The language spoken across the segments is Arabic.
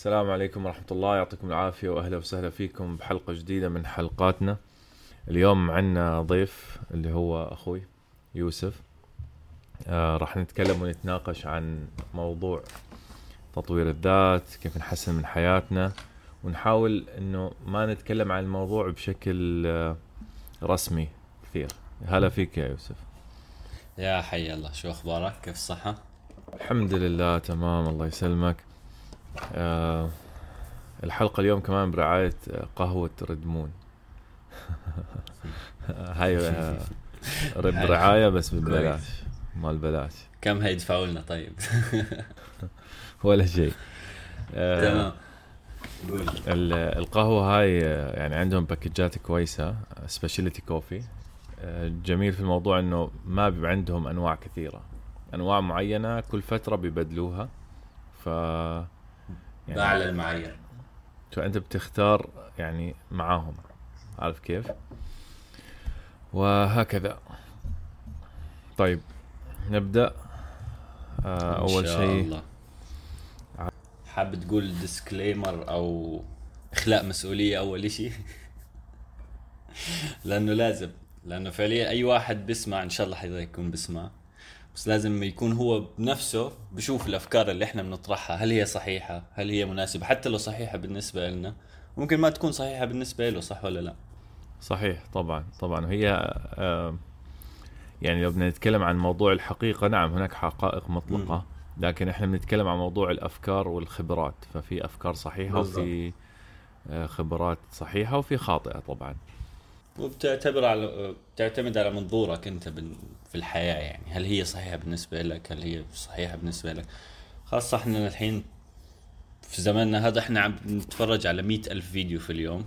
السلام عليكم ورحمة الله. يعطيكم العافية وأهلا وسهلا فيكم بحلقة جديدة من حلقاتنا. اليوم عنا ضيف اللي هو أخوي يوسف. آه راح نتكلم ونتناقش عن موضوع تطوير الذات كيف نحسن من حياتنا ونحاول إنه ما نتكلم عن الموضوع بشكل آه رسمي كثير. هلا فيك يا يوسف. يا حي الله شو أخبارك؟ كيف الصحة؟ الحمد لله تمام الله يسلمك. آه الحلقة اليوم كمان برعاية آه، قهوة ريدمون هاي آه، برعاية بس ببلاش مال بلاش. كم هيدفعوا لنا طيب؟ ولا شيء. آه، تمام. القهوة هاي يعني عندهم باكجات كويسة specialty coffee جميل في الموضوع إنه ما بيبقى عندهم أنواع كثيرة. أنواع معينة كل فترة بيبدلوها. ف باع للمعين فانت بتختار يعني معاهم عارف كيف؟ وهكذا. طيب نبدأ. آه أول شيء الله. حاب تقول ديسكليمر أو إخلاء مسؤولية أول إشي؟ لأنه لازم لأنه فعليا أي واحد بيسمع إن شاء الله حدا يكون بيسمع. بس لازم يكون هو بنفسه بشوف الأفكار اللي إحنا بنطرحها. هل هي صحيحة؟ هل هي مناسبة؟ حتى لو صحيحة بالنسبة لنا ممكن ما تكون صحيحة بالنسبة له صح ولا لا؟ صحيح طبعا طبعا. هي يعني لو بدنا نتكلم عن موضوع الحقيقة نعم هناك حقائق مطلقة. لكن إحنا بنتكلم عن موضوع الأفكار والخبرات. ففي أفكار صحيحة وفي آه، خبرات صحيحة وفي خاطئة طبعا. وبتعتبر على بتعتمد على منظورك انت في الحياة يعني. هل هي صحيحة بالنسبة لك؟ هل هي صحيحة بالنسبة لك؟ خاصة إحنا الحين في زماننا هذا إحنا عم نتفرج على مئة ألف فيديو في اليوم.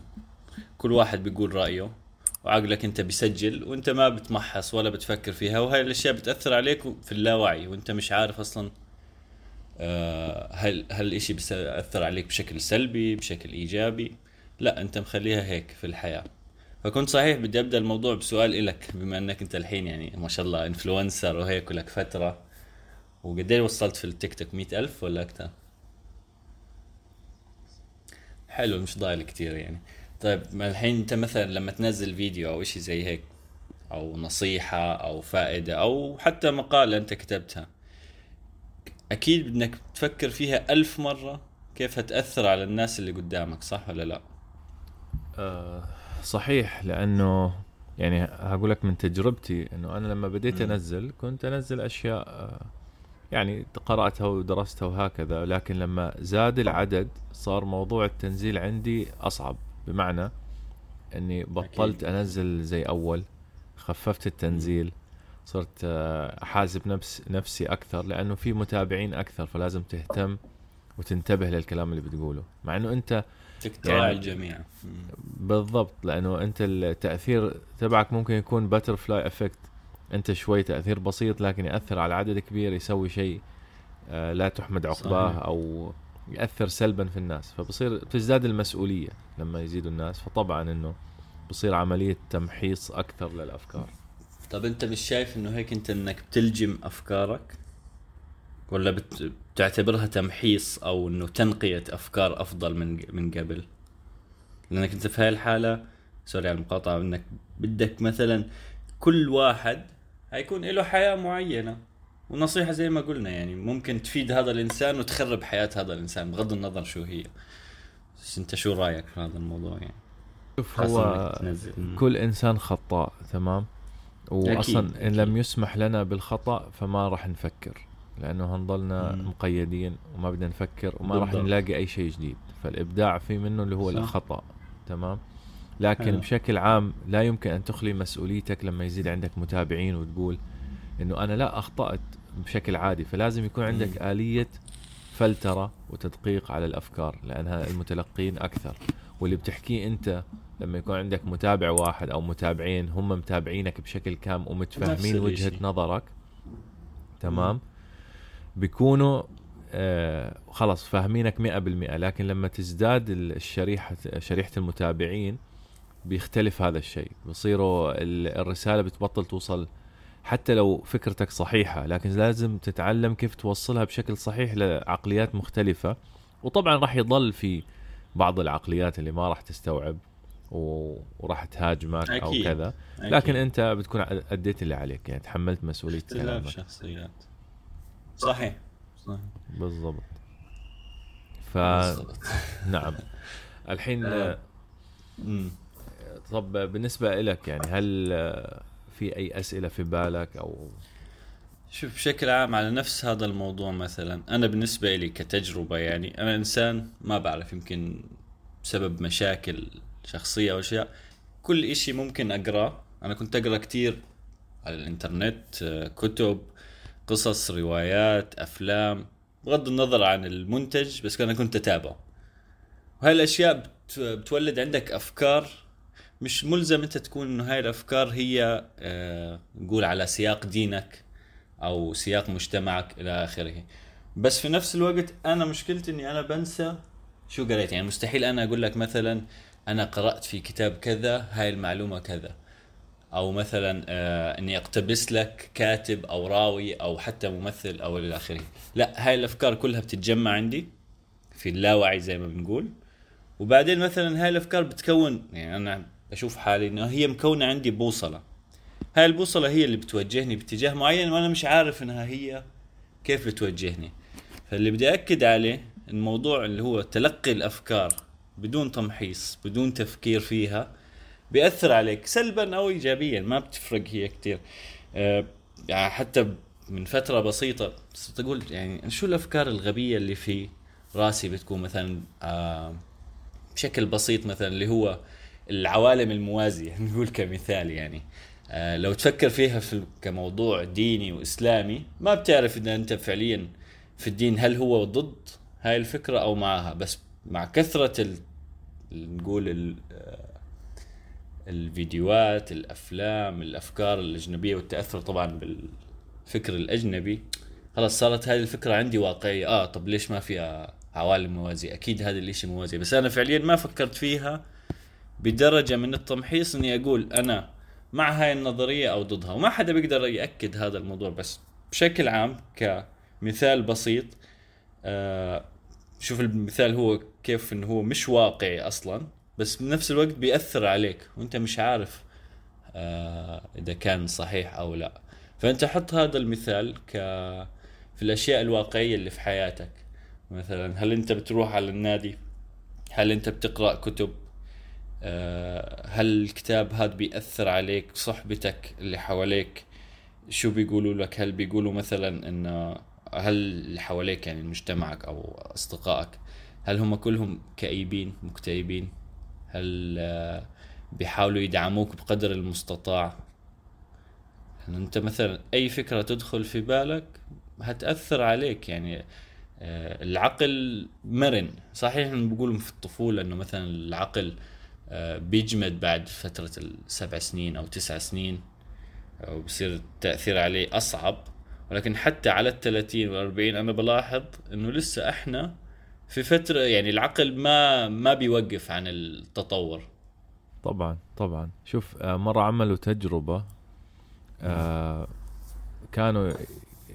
كل واحد بيقول رأيه وعقلك انت بيسجل وانت ما بتمحص ولا بتفكر فيها وهاي الأشياء بتأثر عليك في اللاوعي وانت مش عارف أصلا آه، هل هل الاشي بيأثر عليك بشكل سلبي بشكل إيجابي؟ لا انت مخليها هيك في الحياة. فكنت صحيح بدي أبدأ الموضوع بسؤال إلك بما إنك أنت الحين يعني ما شاء الله influencer وهيك ولك فترة وقديش وصلت في التيك توك مئة ألف ولا أكثر؟ حلو مش ضايل كتير يعني طيب ما الحين أنت مثلا لما تنزل فيديو أو إشي زي هيك أو نصيحة أو فائدة أو حتى مقالة أنت كتبتها أكيد بدك تفكر فيها ألف مرة كيف هتأثر على الناس اللي قدامك صح ولا لا آه صحيح لأنه يعني هقول لك من تجربتي إنه أنا لما بديت. أنزل كنت أنزل أشياء آه يعني قرأتها ودرستها وهكذا لكن لما زاد العدد صار موضوع التنزيل عندي أصعب. بمعنى إني بطلت أنزل زي أول خففت التنزيل صرت آه، أحاسب نفس نفسي أكثر لأنه في متابعين أكثر فلازم تهتم وتنتبه للكلام اللي بتقوله. مع إنه أنت تراعي يعني- الجميع. بالضبط لأنه أنت التأثير تبعك ممكن يكون butterfly effect أنت شوي تأثير بسيط لكن يأثر على عدد كبير يسوي شيء آه، لا تحمد عقباه صحيح. أو يأثر سلبا في الناس. فبصير بتزداد المسؤولية لما يزيدوا الناس. فطبعا إنه بصير عملية تمحيص أكثر للأفكار. طب أنت مش شايف إنه هيك أنت إنك بتلجم أفكارك؟ ولا بت... بتعتبرها تمحيص أو إنه تنقية أفكار أفضل من من قبل؟ لأنك أنت في هاي الحالة سوري على المقاطعة إنك بدك مثلا كل واحد هيكون له حياة معينة. ونصيحة زي ما قلنا يعني ممكن تفيد هذا الإنسان وتخرب حياة هذا الإنسان بغض النظر شو هي. بس أنت شو رأيك في هذا الموضوع يعني؟ شوف هو. كل إنسان خطاء تمام؟ واصلا أكيد، إن لم. يسمح لنا بالخطأ فما راح نفكر. لأنه هنضلنا مم. مقيدين وما بدنا نفكر وما راح. نلاقي أي شيء جديد فالإبداع في منه اللي هو صح. الخطا تمام لكن حلو. بشكل عام لا يمكن أن تخلي مسؤوليتك لما يزيد عندك متابعين وتقول إنه أنا لا أخطأت بشكل عادي فلازم يكون عندك مم. آلية فلترة وتدقيق على الأفكار لأنها المتلقين أكثر واللي بتحكيه أنت لما يكون عندك متابع واحد أو متابعين هم متابعينك بشكل كام ومتفاهمين الإشي. نظرك تمام بيكونوا آه خلص فاهمينك مئة بالمئة لكن لما تزداد الشريحة شريحة المتابعين بيختلف هذا الشيء. بصيروا ال- الرسالة بتبطل توصل حتى لو فكرتك صحيحة لكن لازم تتعلم كيف توصلها بشكل صحيح لعقليات مختلفة. وطبعا راح يضل في بعض العقليات اللي ما راح تستوعب وراح تهاجمك أو أكيد. كذا. أكيد. لكن أنت بتكون أديت اللي عليك يعني تحملت مسؤولية اختلاف شخصيات. صحيح. صحيح. بالضبط. ف بالضبط. نعم. الحين آه. طب بالنسبة لك يعني هل في أي أسئلة في بالك أو؟ شوف بشكل عام على نفس هذا الموضوع مثلا أنا بالنسبة لي كتجربة يعني أنا إنسان ما بعرف يمكن بسبب مشاكل شخصية أو أشياء كل إشي ممكن اقراه أنا كنت أقرأ كتير على الإنترنت آه، كتب قصص روايات أفلام بغض النظر عن المنتج بس أنا كنت أتابعه. وهاي الأشياء بت- بتولد عندك أفكار مش ملزم أنت تكون إنه هاي الأفكار هي آه، نقول على سياق دينك أو سياق مجتمعك إلى آخره. بس في نفس الوقت أنا مشكلتي إني أنا بنسى شو قريت. يعني مستحيل أنا أقول لك مثلا أنا قرأت في كتاب كذا هاي المعلومة كذا. أو مثلا آه إني أقتبس لك كاتب أو راوي أو حتى ممثل أو إلى آخره. لا هاي الأفكار كلها بتتجمع عندي في اللاوعي زي ما بنقول. وبعدين مثلا هاي الأفكار بتكون يعني أنا بشوف حالي إنه هي مكونة عندي بوصلة. هاي البوصلة هي اللي بتوجهني باتجاه معين وأنا مش عارف إنها هي كيف بتوجهني. فاللي بدي أكد عليه الموضوع اللي هو تلقي الأفكار بدون تمحيص بدون تفكير فيها بيأثر عليك سلبا أو ايجابيا ما بتفرق هي كتير أه يعني حتى من فترة بسيطة صرت أقول يعني شو الأفكار الغبية اللي في راسي بتكون مثلا أه بشكل بسيط مثلا اللي هو العوالم الموازية نقول كمثال يعني آه لو تفكر فيها في كموضوع ديني وإسلامي ما بتعرف إذا أنت فعليا في الدين هل هو ضد هاي الفكرة أو معها بس مع كثرة. نقول الفيديوهات الأفلام الأفكار الأجنبية والتأثر طبعا بالفكر الأجنبي. خلاص صارت هذه الفكرة عندي واقعية. آه طب ليش ما فيها عوالم موازية؟ أكيد هذا الاشي موازي بس أنا فعليا ما فكرت فيها بدرجة من التمحيص إني أقول أنا مع هاي النظرية أو ضدها. وما حدا بيقدر يأكد هذا الموضوع بس بشكل عام كمثال بسيط آه شوف المثال هو كيف إنه هو مش واقعي أصلا. بس بنفس الوقت بيأثر عليك وأنت مش عارف آه إذا كان صحيح أو لا. فأنت حط هذا المثال ك في الأشياء الواقعية اللي في حياتك. مثلا هل أنت بتروح على النادي؟ هل أنت بتقرأ كتب؟ آه، هل الكتاب هذا بيأثر عليك صحبتك اللي حواليك؟ شو بيقولوا لك؟ هل بيقولوا مثلا إنه هل اللي حواليك يعني مجتمعك أو أصدقائك هل هم كلهم كئيبين مكتئبين؟ هل آه، بيحاولوا يدعموك بقدر المستطاع؟ يعني انت مثلا أي فكرة تدخل في بالك هتأثر عليك يعني آه، العقل مرن. صحيح انه بيقولوا في الطفولة إنه مثلا العقل آه، بيجمد بعد فترة السبع سنين أو تسع سنين وبصير التأثير عليه أصعب. ولكن حتى على الثلاثين والأربعين أنا بلاحظ إنه لسه إحنا في فترة يعني العقل ما ما بيوقف عن التطور. طبعا طبعا. شوف آه، مرة عملوا تجربة آه، كانوا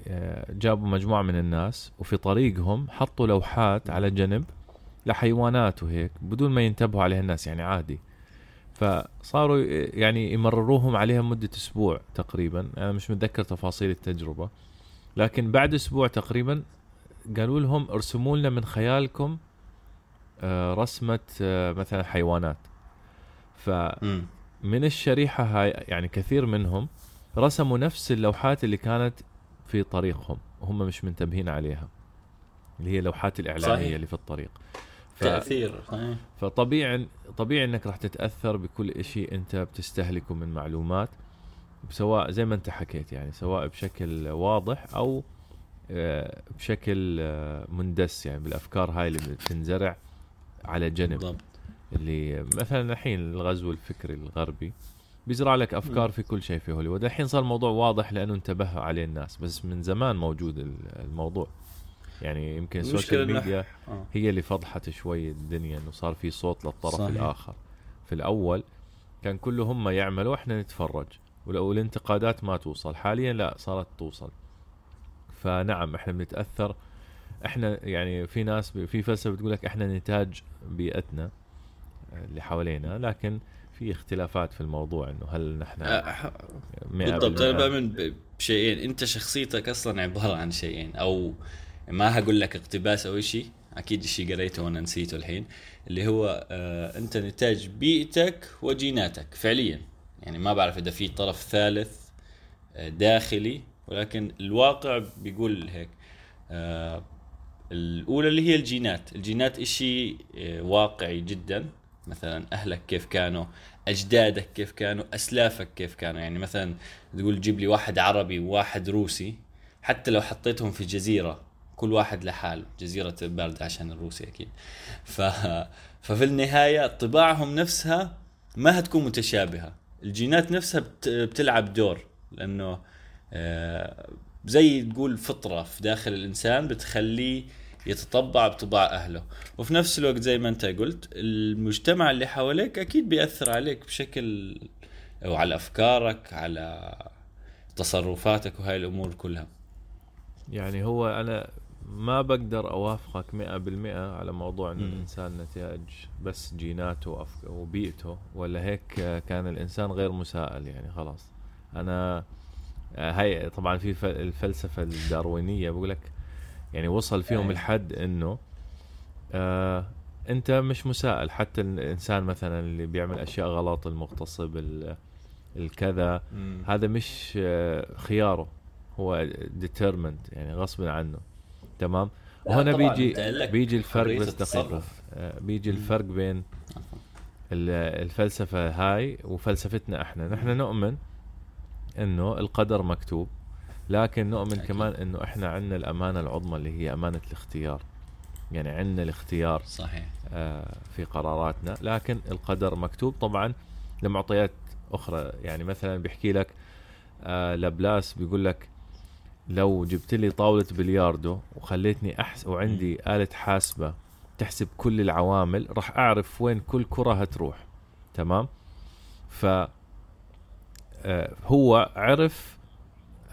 آه، جابوا مجموعة من الناس وفي طريقهم حطوا لوحات على جنب لحيوانات وهيك بدون ما ينتبهوا عليها الناس يعني عادي. فصاروا يعني يمرروهم عليها مدة أسبوع تقريبا. أنا مش متذكر تفاصيل التجربة. لكن بعد أسبوع تقريبا قالوا لهم ارسموا لنا من خيالكم آه، رسمة آه، مثلا حيوانات فمن مم. الشريحة هاي يعني كثير منهم رسموا نفس اللوحات اللي كانت في طريقهم وهم مش منتبهين عليها اللي هي اللوحات الإعلانية صحيح. اللي في الطريق ف... تأثير صحيح. فطبيعي طبيعي إنك راح تتأثر بكل شيء أنت بتستهلكه من معلومات سواء زي ما أنت حكيت يعني سواء بشكل واضح أو بشكل آه، مندس يعني بالأفكار هاي اللي بتنزرع على جنب. بالضبط. اللي مثلا الحين الغزو الفكري الغربي بيزرع لك أفكار. في كل شيء في هوليوود. الحين صار الموضوع واضح لأنه انتبه عليه الناس بس من زمان موجود ال- الموضوع. يعني يمكن ال social media آه. هي اللي فضحت شوي الدنيا إنه صار في صوت للطرف صحيح. الآخر. في الأول كان كله هم يعملوا إحنا نتفرج. ولو الانتقادات ما توصل. حاليا لا صارت توصل. فنعم إحنا بنتأثر. إحنا يعني في ناس في فلسفة بتقول لك إحنا نتاج بيئتنا آه، اللي حوالينا لكن في اختلافات في الموضوع إنه هل نحن 100% بالضبط. أنا بؤمن ب- بشيئين. أنت شخصيتك أصلا عبارة عن شيئين أو ما هقول لك اقتباس أو شيء أكيد شيء قريته وأنا نسيته الحين اللي هو آه أنت نتاج بيئتك وجيناتك فعليا. يعني ما بعرف إذا في طرف ثالث آه داخلي ولكن الواقع بيقول هيك. آه الأولى اللي هي الجينات. الجينات إشي آه واقعي جدا. مثلا أهلك كيف كانوا أجدادك كيف كانوا أسلافك كيف كانوا. يعني مثلا تقول جيب لي واحد عربي وواحد روسي حتى لو حطيتهم في جزيرة كل واحد لحاله. جزيرة بارده عشان الروسي أكيد. ف... ففي النهاية طباعهم نفسها ما هتكون متشابهة. الجينات نفسها بت... بتلعب دور لأنه آه، زي تقول فطرة في داخل الإنسان بتخليه يتطبع بطباع أهله. وفي نفس الوقت زي ما أنت قلت المجتمع اللي حواليك أكيد بيأثر عليك بشكل أو على أفكارك على تصرفاتك وهاي الأمور كلها. يعني هو أنا ما بقدر أوافقك 100% على موضوع انه مم. الإنسان نتاج بس جيناته وبيئته ولا هيك كان الإنسان غير مساءل يعني خلاص. أنا آه، هاي طبعا في الفلسفة الداروينية بقول لك يعني وصل فيهم أي. الحد إنه آه أنت مش مساءل حتى الإنسان مثلا اللي بيعمل أشياء غلط المغتصب ال- الكذا هذا مش آه، خياره. هو determined يعني غصب عنه. تمام؟ وهنا بيجي بيجي الفرق بس التصرف. آه، بيجي مم. الفرق بين ال- الفلسفة هاي وفلسفتنا إحنا. نحن نؤمن إنه القدر مكتوب لكن نؤمن أكيد. كمان إنه إحنا عندنا الأمانة العظمى اللي هي أمانة الاختيار. يعني عندنا الاختيار صحيح. آه، في قراراتنا لكن القدر مكتوب. طبعا لمعطيات أخرى يعني مثلا بيحكي لك آه، لابلاس بيقول لك لو جبت لي طاولة بلياردو وخليتني أحس وعندي آلة حاسبة تحسب كل العوامل راح أعرف وين كل كرة هتروح. تمام؟ ف هو عرف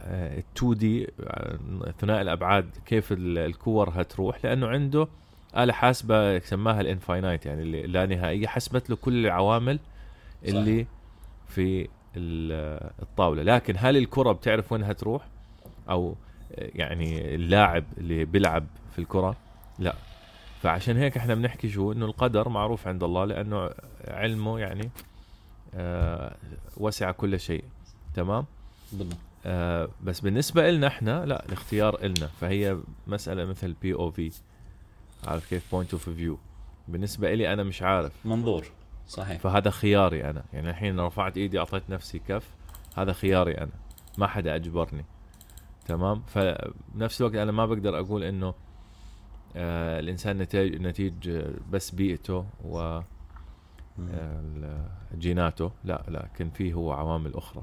ال 2 دي ثنائي الأبعاد كيف ال- الكور هتروح لأنه عنده آلة حاسبة سماها الانفاينايت يعني اللي لا نهائية حسبت له كل العوامل اللي. في ال- الطاولة. لكن هل الكرة بتعرف وين هتروح أو يعني اللاعب اللي بيلعب في الكرة؟ لا. فعشان هيك إحنا بنحكي شو؟ إنه القدر معروف عند الله لأنه علمه يعني آه وسع كل شيء. تمام؟ بالضبط. آه بس بالنسبة لنا إحنا لا الاختيار إلنا. فهي مسألة مثل POV عارف كيف؟ point of view بالنسبة إلي أنا مش عارف. منظور. صحيح. فهذا خياري أنا. يعني الحين رفعت إيدي أعطيت نفسي كف هذا خياري أنا. ما حدا أجبرني. تمام؟ فبنفس الوقت أنا ما بقدر أقول إنه آه الإنسان نتاج نتيج آه، بس بيئته و جيناته. لا لكن فيه هو عوامل أخرى.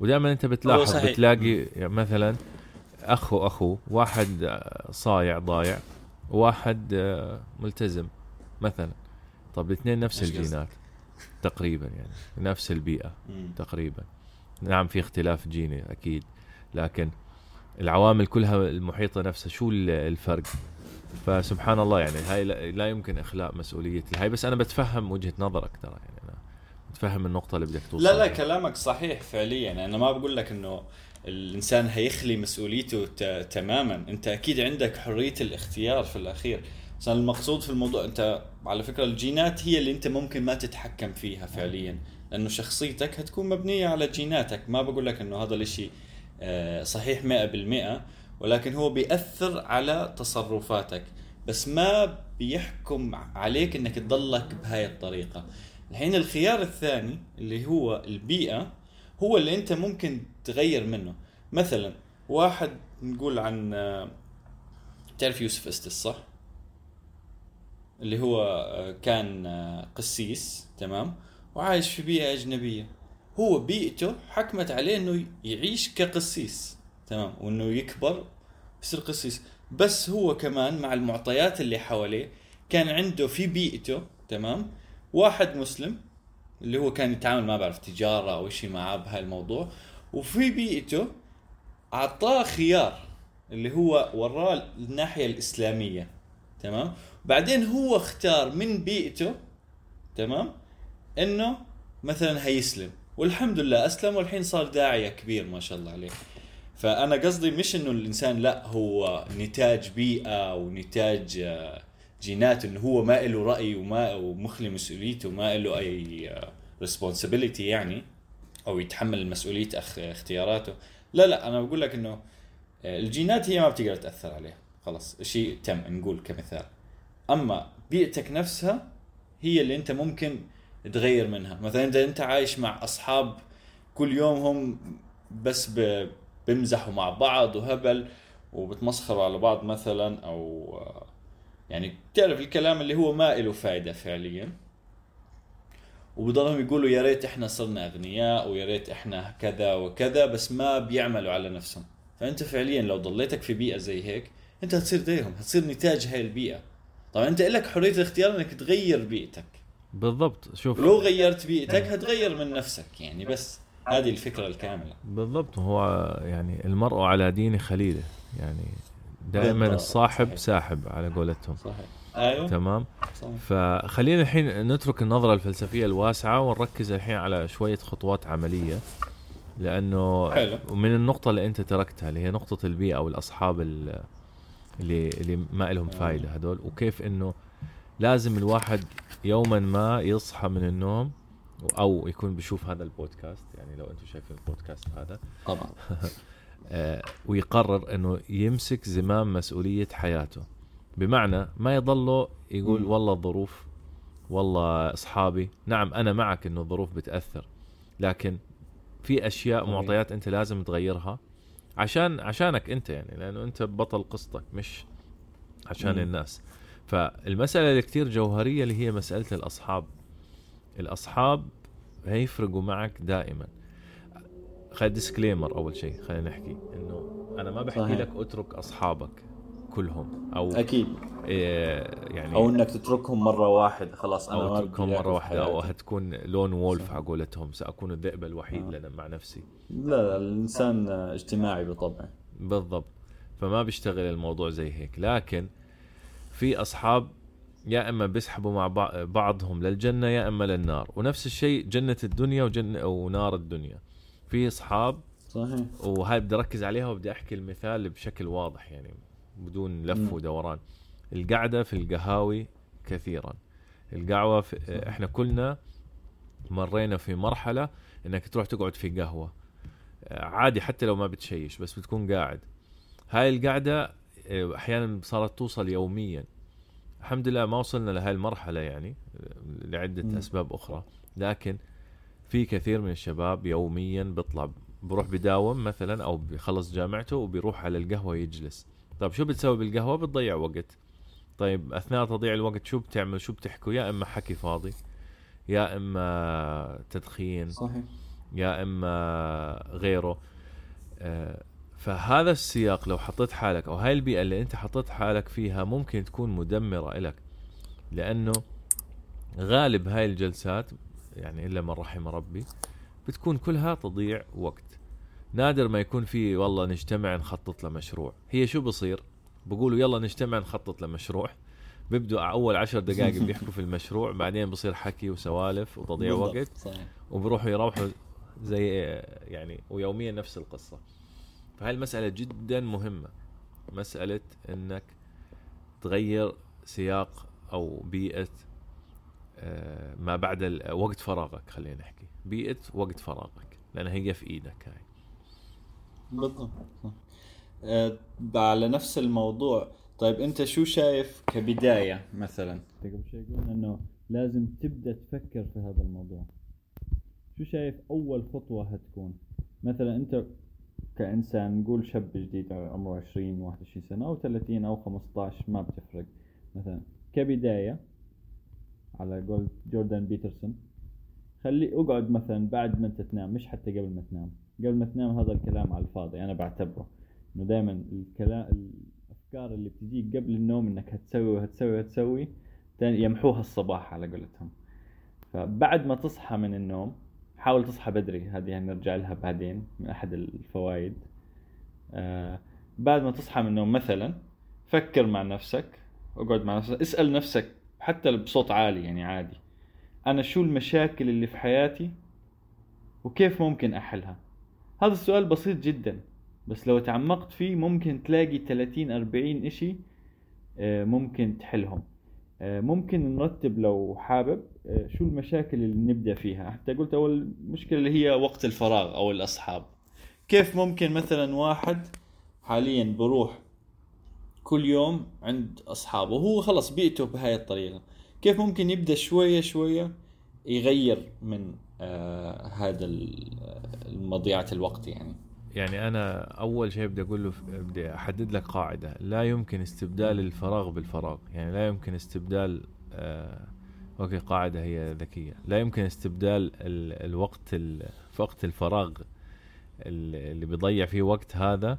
ودائما أنت بتلاحظ صحيح. بتلاقي يعني مثلا اخ واخو واحد صايع ضايع وواحد ملتزم مثلا. طب الاثنين نفس؟ الجينات تقريبا يعني نفس البيئة. تقريبا. نعم في اختلاف جيني أكيد لكن العوامل كلها المحيطة نفسها شو ال- الفرق؟ فسبحان الله يعني هاي لا- يمكن إخلاء مسؤوليتي هاي بس أنا بتفهم وجهة نظرك ترى يعني أنا بتفهم النقطة اللي بدك توصل لا لا. كلامك صحيح فعليا. أنا ما بقول لك إنه الإنسان هيخلي مسؤوليته ت- تماما. أنت أكيد عندك حرية الاختيار في الأخير. بس المقصود في الموضوع أنت على فكرة الجينات هي اللي أنت ممكن ما تتحكم فيها فعليا. لأنه شخصيتك هتكون مبنية على جيناتك. ما بقول لك إنه هذا الإشي آه، صحيح 100% ولكن هو بيأثر على تصرفاتك. بس ما بيحكم عليك إنك تضلك بهاي الطريقة. الحين الخيار الثاني اللي هو البيئة هو اللي أنت ممكن تغير منه. مثلا واحد نقول عن تعرف يوسف استس صح؟ اللي هو كان قسيس تمام؟ وعايش في بيئة أجنبية. هو بيئته حكمت عليه إنه يعيش كقسيس. تمام. وإنه يكبر يصير قسيس. بس هو كمان مع المعطيات اللي حواليه كان عنده في بيئته تمام؟ واحد مسلم اللي هو كان يتعامل ما بعرف تجارة أو شيء معاه بهاي الموضوع وفي بيئته أعطاه خيار اللي هو وراه الناحية الإسلامية تمام؟ بعدين هو اختار من بيئته تمام؟ إنه مثلا هيسلم. والحمد لله أسلم والحين صار داعية كبير ما شاء الله عليه. فأنا قصدي مش إنه الإنسان لا هو نتاج بيئة ونتاج آه، جينات إنه هو ما له رأي وما ومخلي مسؤوليته وما له أي ريسبونسبيلتي يعني أو يتحمل مسؤولية اختياراته. لا لا أنا بقول لك إنه آه، الجينات هي ما بتقدر تأثر عليها. خلاص شيء تم نقول كمثال. أما بيئتك نفسها هي اللي أنت ممكن تغير منها. مثلا إذا أنت عايش مع أصحاب كل يوم هم بس بيمزحوا مع بعض وهبل وبتمسخروا على بعض مثلا أو آه، يعني تعرف الكلام اللي هو ما له فائدة فعليا. وبضلهم يقولوا يا ريت إحنا صرنا أغنياء ويا ريت إحنا كذا وكذا بس ما بيعملوا على نفسهم. فأنت فعليا لو ضليتك في بيئة زي هيك أنت هتصير زيهم هتصير نتاج هاي البيئة. طبعا أنت لك حرية الاختيار إنك تغير بيئتك. بالضبط شوف. لو غيرت بيئتك هتغير من نفسك يعني بس. هذه الفكرة الكاملة. بالضبط. هو يعني المرء على دين خليله. يعني دائما الصاحب صحيح. ساحب على قولتهم. صحيح. أيوه. تمام. صحيح. فخلينا الحين نترك النظرة الفلسفية الواسعة ونركز الحين على شوية خطوات عملية. لأنه حلو. من النقطة اللي أنت تركتها اللي هي نقطة البيئة أو الأصحاب اللي اللي ما لهم فائده هذول. وكيف إنه لازم الواحد يوما ما يصحى من النوم أو يكون بيشوف هذا البودكاست يعني لو أنتم شايفين البودكاست هذا. طبعا. آه، ويقرر إنه يمسك زمام مسؤولية حياته. بمعنى ما يضله يقول م. والله الظروف والله أصحابي. نعم أنا معك إنه الظروف بتأثر لكن في أشياء معطيات أنت لازم تغيرها عشان عشانك أنت يعني لأنه أنت بطل قصتك مش عشان م. الناس. فالمسألة اللي كثير جوهرية اللي هي مسألة الأصحاب. الأصحاب هيفرقوا معك دائما. خلي ديسكليمر أول شيء خلينا نحكي إنه أنا ما بحكي صحيح. لك اترك أصحابك كلهم أو أكيد. إيه يعني أو إنك تتركهم مرة واحدة. خلاص أنا أو تتركهم مرة واحدة أو هتكون لون وولف على قولتهم سأكون الذئب الوحيد آه. لنا مع نفسي. لا, لا الإنسان اجتماعي بطبعه. بالضبط. فما بيشتغل الموضوع زي هيك. لكن في أصحاب يا إما بيسحبوا مع بعضهم للجنة يا إما للنار. ونفس الشيء جنة الدنيا وجنة ونار الدنيا. في أصحاب صحيح. وهاي بدي أركز عليها وبدي أحكي المثال بشكل واضح يعني بدون لف ودوران. القعدة في القهاوي كثيرا. القهوه في إحنا كلنا مرينا في مرحلة إنك تروح تقعد في قهوة. عادي حتى لو ما بتشيش بس بتكون قاعد. هاي القعدة أحيانا صارت توصل يوميا. الحمد لله ما وصلنا لهي المرحلة يعني لعدة م. أسباب أخرى. لكن في كثير من الشباب يوميا بيطلع بروح بداوم مثلا أو بيخلص جامعته وبيروح على القهوة يجلس. طيب شو بتسوي بالقهوة؟ بتضيع وقت. طيب أثناء تضييع الوقت شو بتعمل؟ شو بتحكوا؟ يا إما حكي فاضي يا إما تدخين صحيح. يا إما غيره. آه فهذا السياق لو حطيت حالك أو هاي البيئة اللي أنت حطيت حالك فيها ممكن تكون مدمرة لك لأنه غالب هاي الجلسات يعني إلا من رحم ربي بتكون كلها تضيع وقت. نادر ما يكون في والله نجتمع نخطط لمشروع. هي شو بصير؟ بقولوا يلا نجتمع نخطط لمشروع. بيبدوا أول عشر دقائق بيحكوا في المشروع بعدين بصير حكي وسوالف وتضييع وقت. صحيح. وبروحوا يروحوا زي يعني ويوميا نفس القصة. فهاي المسألة جدا مهمة؟ مسألة إنك تغير سياق أو بيئة آه، ما بعد وقت فراغك خلينا نحكي. بيئة وقت فراغك لأن هي في إيدك هاي. بالضبط. أه على نفس الموضوع. طيب أنت شو شايف كبداية مثلا؟ قبل شوي قلنا إنه لازم تبدأ تفكر في هذا الموضوع. شو شايف أول خطوة هتكون؟ مثلا أنت كإنسان نقول شاب جديد عمره 20 21 سنة أو 30 أو 15 ما بتفرق. مثلا كبداية على قول جوردان بيترسون خلي أقعد مثلا بعد ما أنت تنام مش حتى قبل ما تنام. قبل ما تنام هذا الكلام على الفاضي أنا بعتبره. إنه دائما الكلام الأفكار اللي بتجيك قبل النوم إنك هتسوي وهتسوي وهتسوي يمحوها الصباح على قولتهم. فبعد ما تصحى من النوم حاول تصحى بدري. هذه نرجع لها بعدين من أحد الفوائد. آه بعد ما تصحى من النوم مثلا فكر مع نفسك اقعد مع نفسك. اسأل نفسك حتى بصوت عالي يعني عادي. أنا شو المشاكل اللي في حياتي وكيف ممكن أحلها؟ هذا السؤال بسيط جدا بس لو تعمقت فيه ممكن تلاقي 30 40 إشي آه، ممكن تحلهم. ممكن نرتب لو حابب آه، شو المشاكل اللي نبدأ فيها؟ حتى قلت أول مشكلة اللي هي وقت الفراغ أو الأصحاب. كيف ممكن مثلا واحد حاليا بروح كل يوم عند أصحابه وهو خلص بيئته بهاي الطريقة كيف ممكن يبدأ شوية شوية يغير من آه هذا المضيعه الوقت يعني؟ يعني أنا أول شيء بدي أقول له بدي أحدد لك قاعدة. لا يمكن استبدال الفراغ بالفراغ. يعني لا يمكن استبدال آه okay قاعدة هي ذكية. لا يمكن استبدال ال الوقت وقت الفراغ اللي بيضيع فيه وقت هذا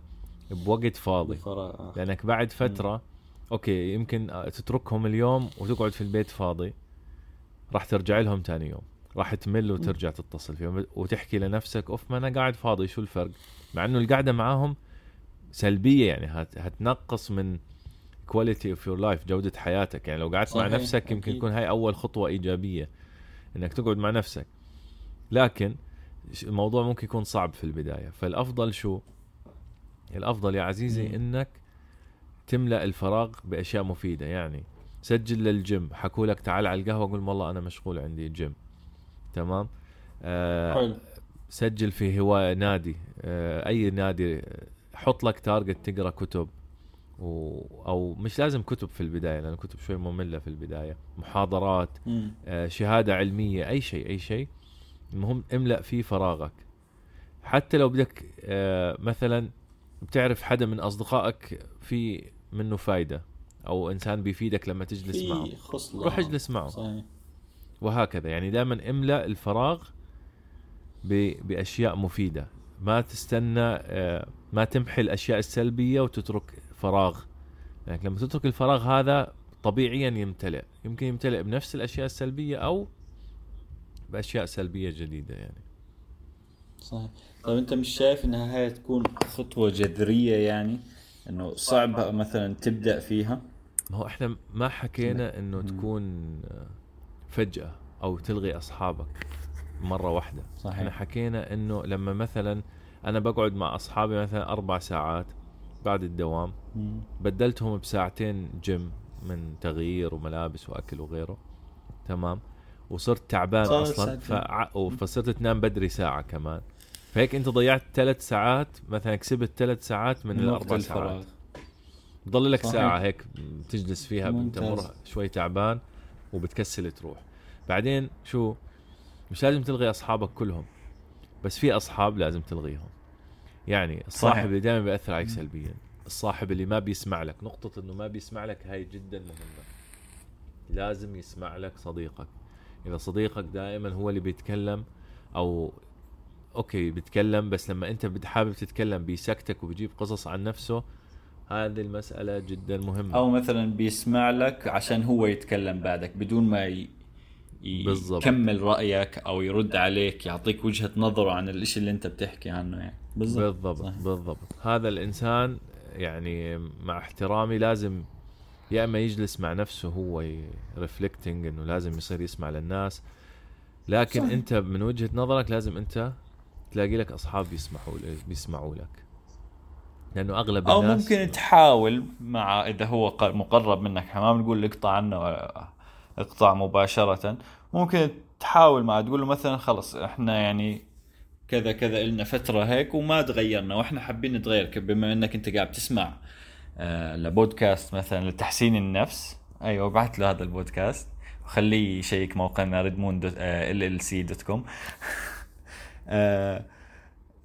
بوقت فاضي. بفراغ. لأنك بعد فترة okay يمكن تتركهم اليوم وتقعد في البيت فاضي راح ترجع لهم ثاني يوم. راح تمل وترجع تتصل فيهم. وتحكي لنفسك أوف ما أنا قاعد فاضي شو الفرق؟ مع إنه القعدة معاهم سلبية يعني هت هتنقص من quality of your life جودة حياتك. يعني لو قعدت مع نفسك يمكن تكون هاي أول خطوة إيجابية إنك تقعد مع نفسك. لكن الموضوع ممكن يكون صعب في البداية. فالأفضل شو؟ الأفضل يا عزيزي. إنك تملأ الفراغ بأشياء مفيدة. يعني سجل للجيم. حكوا لك تعال على القهوة قول والله أنا مشغول عندي جيم تمام؟ آه حلو. سجل في هواية نادي. آه أي نادي حط لك تارجت تقرأ كتب. و... أو مش لازم كتب في البداية لأن الكتب شوي مملة في البداية. محاضرات آه شهادة علمية أي شيء أي شيء. المهم املأ فيه فراغك. حتى لو بدك آه مثلا بتعرف حدا من أصدقائك في منه فايدة أو إنسان بيفيدك لما تجلس معه. روح اجلس معه. صحيح. وهكذا. يعني دائما املأ الفراغ بأشياء مفيدة. ما تستنى آه، ما تمحي الأشياء السلبية وتترك فراغ. يعني لما تترك الفراغ هذا طبيعيا يمتلئ. يمكن يمتلئ بنفس الأشياء السلبية أو بأشياء سلبية جديدة يعني. صحيح. طيب أنت مش شايف إنها هاي تكون خطوة جذرية يعني؟ إنه صعب مثلا تبدأ فيها؟ ما هو إحنا ما حكينا إنه تكون فجأة أو تلغي أصحابك مرة واحدة. صحيح. إحنا حكينا إنه لما مثلا أنا بقعد مع أصحابي مثلا أربع ساعات بعد الدوام مم. بدلتهم بساعتين جيم من تغيير وملابس وأكل وغيره. تمام؟ وصرت تعبان أصلا فع... فصرت تنام بدري ساعة كمان. فهيك أنت ضيعت ثلاث ساعات مثلا كسبت ثلاث ساعات من الأربع ساعات. ضل لك ساعة هيك تجلس فيها بتمر شوي تعبان. وبتكسل تروح. بعدين شو؟ مش لازم تلغي أصحابك كلهم بس في أصحاب لازم تلغيهم. يعني الصاحب صحيح. اللي دائما بيأثر عليك سلبيا الصاحب اللي ما بيسمع لك نقطة إنه ما بيسمع لك هاي جدا مهمة. لازم يسمع لك صديقك. إذا صديقك دائما هو اللي بيتكلم أو أوكي بيتكلم بس لما أنت حابب تتكلم بيسكتك وبيجيب قصص عن نفسه هذه المسألة جدا مهمة أو مثلا بيسمع لك عشان هو يتكلم بعدك بدون ما ي... يكمل رأيك أو يرد عليك يعطيك وجهة نظره عن الإشي اللي أنت بتحكي عنه يعني بالضبط بالضبط, صحيح. بالضبط. هذا الإنسان يعني مع احترامي لازم يا إما يجلس مع نفسه هو ريفلكتنج إنه لازم يصير يسمع للناس لكن صحيح. أنت من وجهة نظرك لازم أنت تلاقي لك أصحاب بيسمحوا بيسمعوا لك لأنه أغلب أو الناس ممكن تحاول مع إذا هو مقرب منك ما بنقول اقطع عنه اقطع مباشرة. ممكن تحاول مع تقول له مثلا خلص إحنا يعني كذا كذا لنا فترة هيك وما تغيرنا وإحنا حابين نتغير بما إنك أنت قاعد تسمع آه لبودكاست مثلا لتحسين النفس أيوه ابعث له هذا البودكاست وخليه يشيك موقعنا ريدمون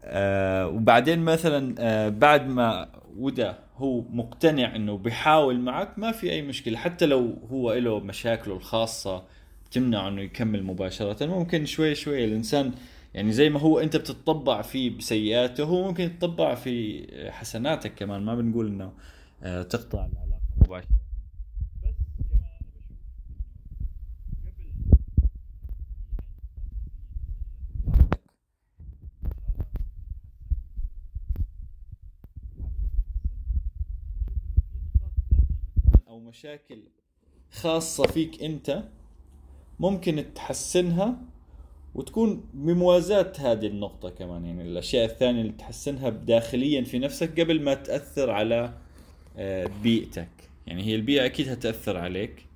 آه وبعدين مثلا آه بعد ما ودا هو مقتنع إنه بيحاول معك ما في أي مشكلة. حتى لو هو له مشاكله الخاصة تمنع إنه يكمل مباشرة. ممكن شوي شوي الإنسان يعني زي ما هو أنت بتطبع فيه بسيئاته هو ممكن يتطبع في حسناتك كمان. ما بنقول إنه آه تقطع العلاقة مباشرة. ومشاكل خاصة فيك أنت ممكن تحسنها وتكون بموازاة هذه النقطة كمان يعني الأشياء الثانية اللي تحسنها داخليا في نفسك قبل ما تأثر على آه، بيئتك. يعني هي البيئة أكيد هتأثر عليك.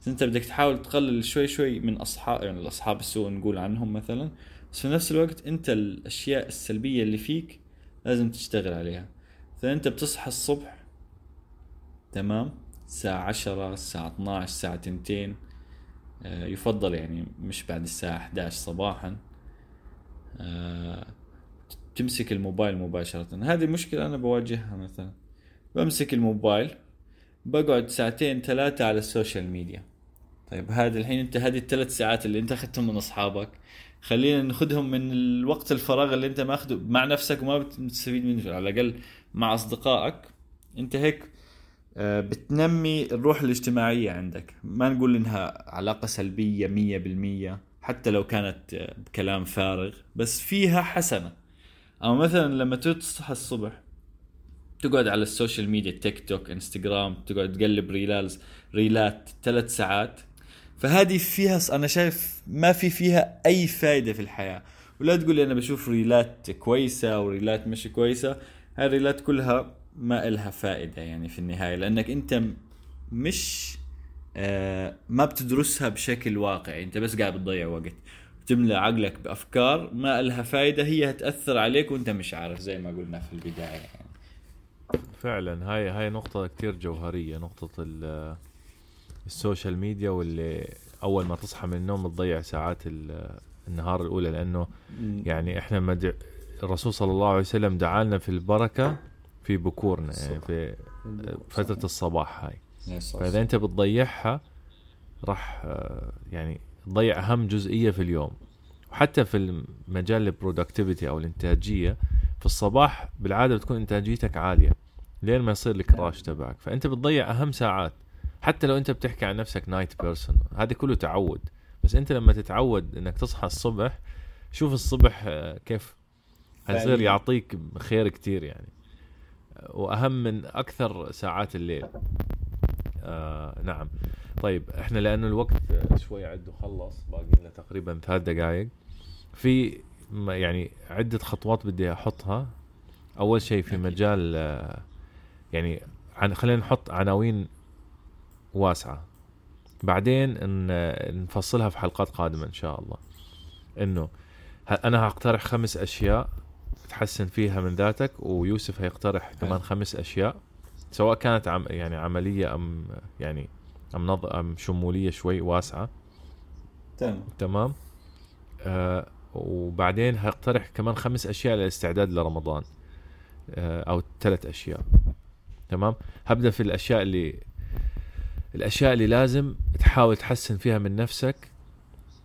بس أنت بدك تحاول تقلل شوي شوي من أصحاب يعني الأصحاب السوء نقول عنهم مثلا بس في نفس الوقت أنت الأشياء السلبية اللي فيك لازم تشتغل عليها. فأنت بتصحى الصبح تمام؟ الساعة عشرة الساعة 12 الساعة تنتين آه، يفضل يعني مش بعد الساعة 11 صباحا. آه، تمسك الموبايل مباشرة. هذه مشكلة أنا بواجهها مثلا. بمسك الموبايل بقعد ساعتين ثلاثة على ال social media. طيب هذا الحين أنت هذه الثلاث ساعات اللي أنت أخذتهم من أصحابك خلينا ناخذهم من الوقت الفراغ اللي أنت ماخذه مع نفسك وما بتستفيد منه. على الأقل مع أصدقائك. أنت هيك بتنمي الروح الاجتماعية عندك. ما نقول إنها علاقة سلبية مية بالمية حتى لو كانت آه، بكلام فارغ بس فيها حسنة. أو مثلا لما تصحى الصبح تقعد على ال social media تيك توك إنستغرام تقعد تقلب reels ريلات ثلاث ساعات. فهذه فيها أنا شايف ما في فيها أي فائده في الحياة. ولا تقول لي أنا بشوف ريلات كويسة أو ريلات مش كويسة هاي الريلات كلها ما إلها فائدة يعني في النهاية لأنك أنت مش آه ما بتدرسها بشكل واقعي أنت بس قاعد بتضيع وقت تملى عقلك بأفكار ما إلها فائدة هي هتأثر عليك وأنت مش عارف زي ما قلنا في البداية يعني. فعلا هاي هاي نقطة كتير جوهرية نقطة ال social media واللي أول ما تصحى من النوم تضيع ساعات النهار الأولى لأنه يعني إحنا مدع الرسول صلى الله عليه وسلم دعالنا في البركة في بكورنا يعني في فترة الصباح هاي. فإذا أنت بتضيعها راح يعني تضيع أهم جزئية في اليوم. وحتى في المجال ال productivity أو الإنتاجية في الصباح بالعادة بتكون إنتاجيتك عالية لين ما يصير ال crash تبعك. فأنت بتضيع أهم ساعات. حتى لو أنت بتحكي عن نفسك night person هذا كله تعود. بس أنت لما تتعود إنك تصحى الصبح شوف الصبح آه، كيف. حيصير يعطيك خير كتير يعني. وأهم من أكثر ساعات الليل. آه نعم. طيب إحنا لأنه الوقت شوي عده خلص باقي لنا تقريبا ثلاث دقائق في يعني عدة خطوات بدي أحطها. أول شيء في مجال آه يعني عن خلينا نحط عناوين واسعة. بعدين نفصلها في حلقات قادمة إن شاء الله. إنه أنا هقترح خمس أشياء. تحسن فيها من ذاتك ويوسف هيقترح كمان خمس أشياء سواء كانت عم يعني عملية أم يعني أم نظ أم شمولية شوي واسعة. تمام. تمام. آه وبعدين هقترح كمان خمس أشياء للاستعداد لرمضان. آه أو ثلاث أشياء. تمام. هبدأ في الأشياء اللي الأشياء اللي لازم تحاول تحسن فيها من نفسك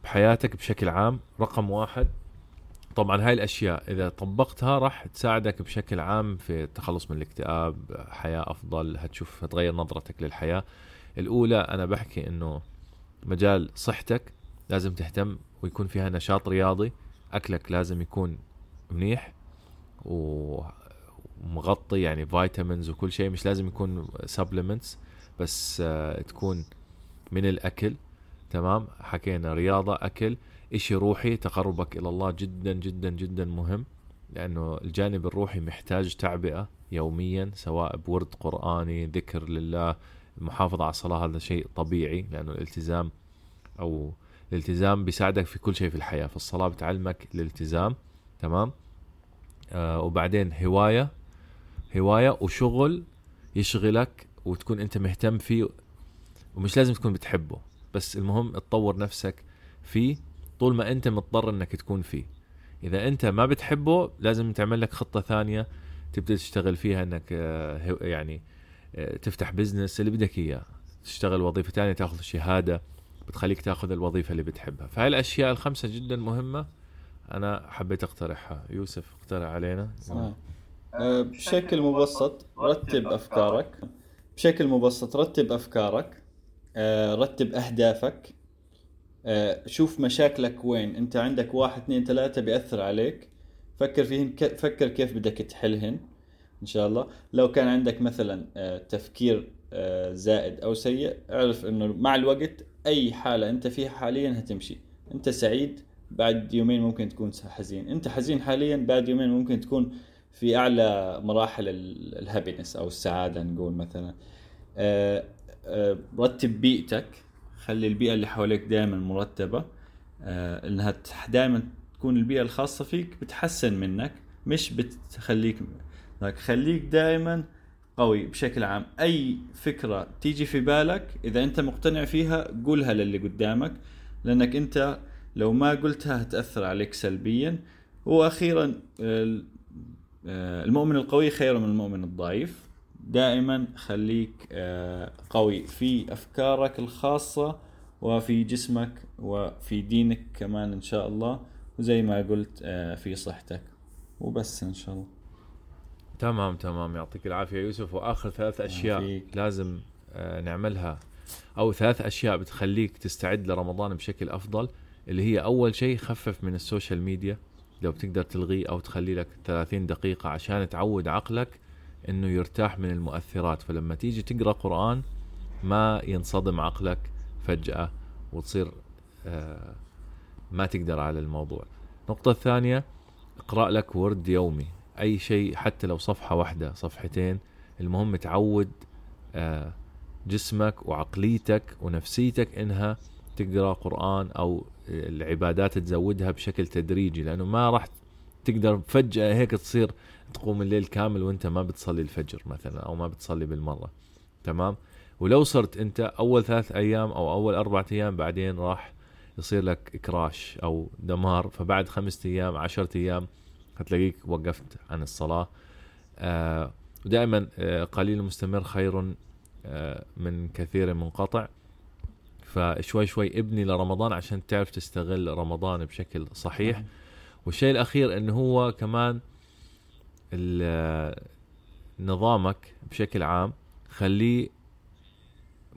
بحياتك بشكل عام. رقم واحد طبعا هاي الأشياء إذا طبقتها راح تساعدك بشكل عام في التخلص من الاكتئاب حياة أفضل هتشوف هتغير نظرتك للحياة. الأولى أنا بحكي إنه مجال صحتك لازم تهتم ويكون فيها نشاط رياضي أكلك لازم يكون منيح و مغطي يعني vitamins وكل شيء مش لازم يكون supplements بس آه تكون من الأكل. تمام؟ حكينا رياضة أكل. إشي روحي تقربك إلى الله جدا جدا جدا مهم لأنه الجانب الروحي محتاج تعبئة يوميا سواء بورد قرآني ذكر لله المحافظه على الصلاة هذا شيء طبيعي لأنه الالتزام أو الالتزام بيساعدك في كل شيء في الحياة. فالصلاه بتعلمك الالتزام تمام؟ آه وبعدين هواية هواية وشغل يشغلك وتكون أنت مهتم فيه ومش لازم تكون بتحبه بس المهم تطور نفسك فيه طول ما أنت مضطر إنك تكون فيه. إذا أنت ما بتحبه لازم تعمل لك خطة ثانية تبدأ تشتغل فيها إنك آه، يعني آه، تفتح بزنس اللي بدك إياه. تشتغل وظيفة ثانية تأخذ شهادة بتخليك تأخذ الوظيفة اللي بتحبها. فهاي الأشياء الخمسة جدا مهمة. أنا حبيت أقترحها. يوسف اقترح علينا. آه، بشكل مبسط رتب أفكارك. بشكل مبسط رتب أفكارك. رتب أهدافك. شوف مشاكلك وين. انت عندك واحد اثنين ثلاثة بيأثر عليك. فكر فيهن فكر كيف بدك تحلهن إن شاء الله. لو كان عندك مثلا تفكير آه، زائد أو سيء اعرف إنه مع الوقت أي حالة أنت فيها حاليا هتمشي. أنت سعيد بعد يومين ممكن تكون حزين. أنت حزين حاليا بعد يومين ممكن تكون في أعلى مراحل الهابينس أو السعادة نقول مثلا. آه، آه، رتب بيئتك. خلي البيئة اللي حواليك دائما مرتبة آه، إنها دائما تكون البيئة الخاصة فيك بتحسن منك مش بتخليك خليك دائما قوي بشكل عام. أي فكرة تيجي في بالك إذا أنت مقتنع فيها قولها للي قدامك لأنك أنت لو ما قلتها هتأثر عليك سلبيا. وأخيرا المؤمن القوي خير من المؤمن الضعيف. دائما خليك آه، قوي في أفكارك الخاصة وفي جسمك وفي دينك كمان إن شاء الله وزي ما قلت آه، في صحتك. وبس إن شاء الله. تمام تمام. يعطيك العافية يوسف. وآخر ثلاث أشياء فيك. لازم آه، نعملها. أو ثلاث أشياء بتخليك تستعد لرمضان بشكل أفضل اللي هي أول شيء خفف من ال social media. لو بتقدر تلغيه أو تخلي لك 30 دقيقة عشان تعود عقلك إنه يرتاح من المؤثرات. فلما تيجي تقرأ قرآن ما ينصدم عقلك فجأة وتصير آه، ما تقدر على الموضوع. النقطة الثانية اقرأ لك ورد يومي. أي شيء حتى لو صفحة واحدة صفحتين المهم تعود آه، جسمك وعقليتك ونفسيتك إنها تقرأ قرآن أو العبادات تزودها بشكل تدريجي لأنه ما راح تقدر فجأة هيك تصير تقوم الليل كامل وانت ما بتصلي الفجر مثلا أو ما بتصلي بالمرة. تمام؟ ولو صرت أنت أول ثلاث أيام أو أول أربعة أيام بعدين راح يصير لك كراش أو دمار فبعد خمسة أيام عشرة أيام هتلاقيك وقفت عن الصلاة. آه ودائما آه قليل المستمر خير آه من كثير منقطع. فشوي شوي ابني لرمضان عشان تعرف تستغل رمضان بشكل صحيح. والشيء الأخير انه هو كمان نظامك بشكل عام خليه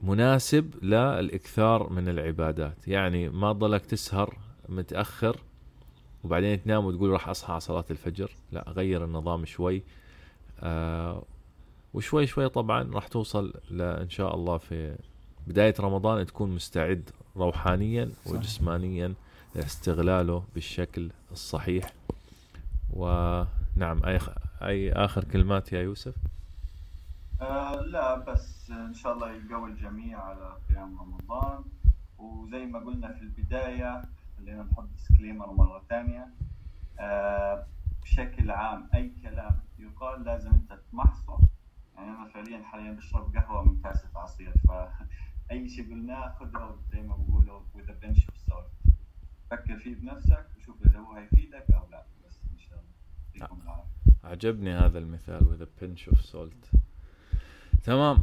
مناسب للإكثار من العبادات. يعني ما تضلك تسهر متأخر وبعدين تنام وتقول راح أصحى على صلاة الفجر. لا غير النظام شوي. آه وشوي شوي طبعا راح توصل إن شاء الله في بداية رمضان تكون مستعد روحانيا وجسمانيا لاستغلاله بالشكل الصحيح. ونعم أي آخر كلمات يا يوسف؟ آه لا بس إن شاء الله يقوي الجميع على قيام رمضان. وزي ما قلنا في البداية خلينا نحط ديسكليمر مرة ثانية. آه بشكل عام أي كلام يقال لازم أنت تمحصه. يعني أنا فعليا حاليا بشرب قهوة من كاسة عصير فاي شيء قلناه خذه زي ما بقولوا with a pinch of salt. فكر فيه بنفسك وشوف إذا هو هيفيدك أو لا. بس إن شاء الله يعطيكم العافية. عجبني هذا المثال with a pinch of salt. تمام.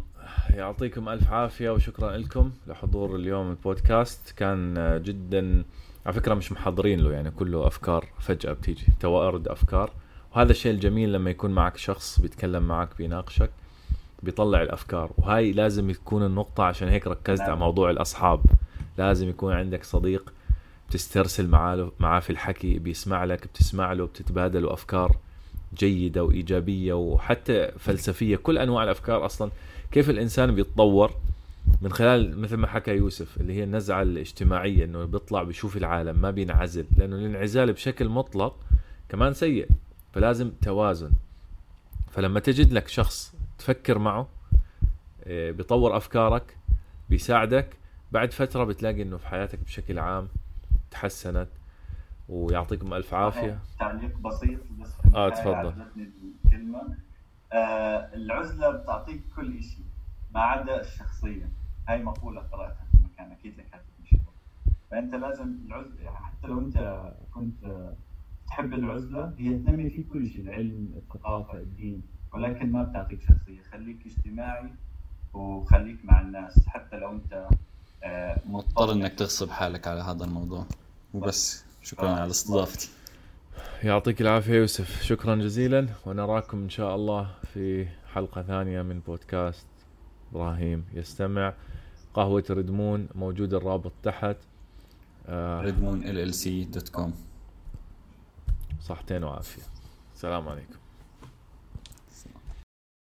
يعطيكم ألف عافية وشكرا لكم لحضور اليوم البودكاست. كان جدا على فكرة مش محضرين له يعني كله أفكار فجأة بتيجي. توارد أفكار. وهذا الشيء الجميل لما يكون معك شخص بيتكلم معك بيناقشك بيطلع الأفكار. وهاي لازم تكون النقطة عشان هيك ركزت على نعم. موضوع الأصحاب. لازم يكون عندك صديق بتسترسل معاه معاه في الحكي بيسمع لك بتسمع له بتتبادلوا أفكار. جيدة وإيجابية وحتى فلسفية كل أنواع الأفكار أصلا كيف الإنسان بيتطور. من خلال مثل ما حكى يوسف اللي هي النزعة الاجتماعية إنه بيطلع بيشوف العالم ما بينعزل لأنه الانعزال بشكل مطلق كمان سيء فلازم توازن. فلما تجد لك شخص تفكر معه آه، بيطور أفكارك بيساعدك بعد فترة بتلاقي إنه في حياتك بشكل عام تحسنت. ويعطيكم ألف عافية. تعليق بسيط بس آه تفضل. الكلمة. آه العزلة بتعطيك كل شيء ما عدا الشخصية. هاي مقولة قرأتها في مكان أكيد لك فأنت لازم العزلة يعني حتى لو أنت كنت تحب العزلة هي تنمي فيك كل شيء العلم الثقافة الدين. ولكن ما بتعطيك شخصية. خليك اجتماعي وخليك مع الناس حتى لو أنت آه، مضطر إنك تغصب حالك على هذا الموضوع. وبس. شكرا على استضافتي. يعطيك العافية يوسف. شكرا جزيلا. ونراكم إن شاء الله في حلقة ثانية من بودكاست إبراهيم يستمع. قهوة ردمون موجود الرابط تحت. آه ردمون LLC dot com. صحتين وعافية. السلام عليكم.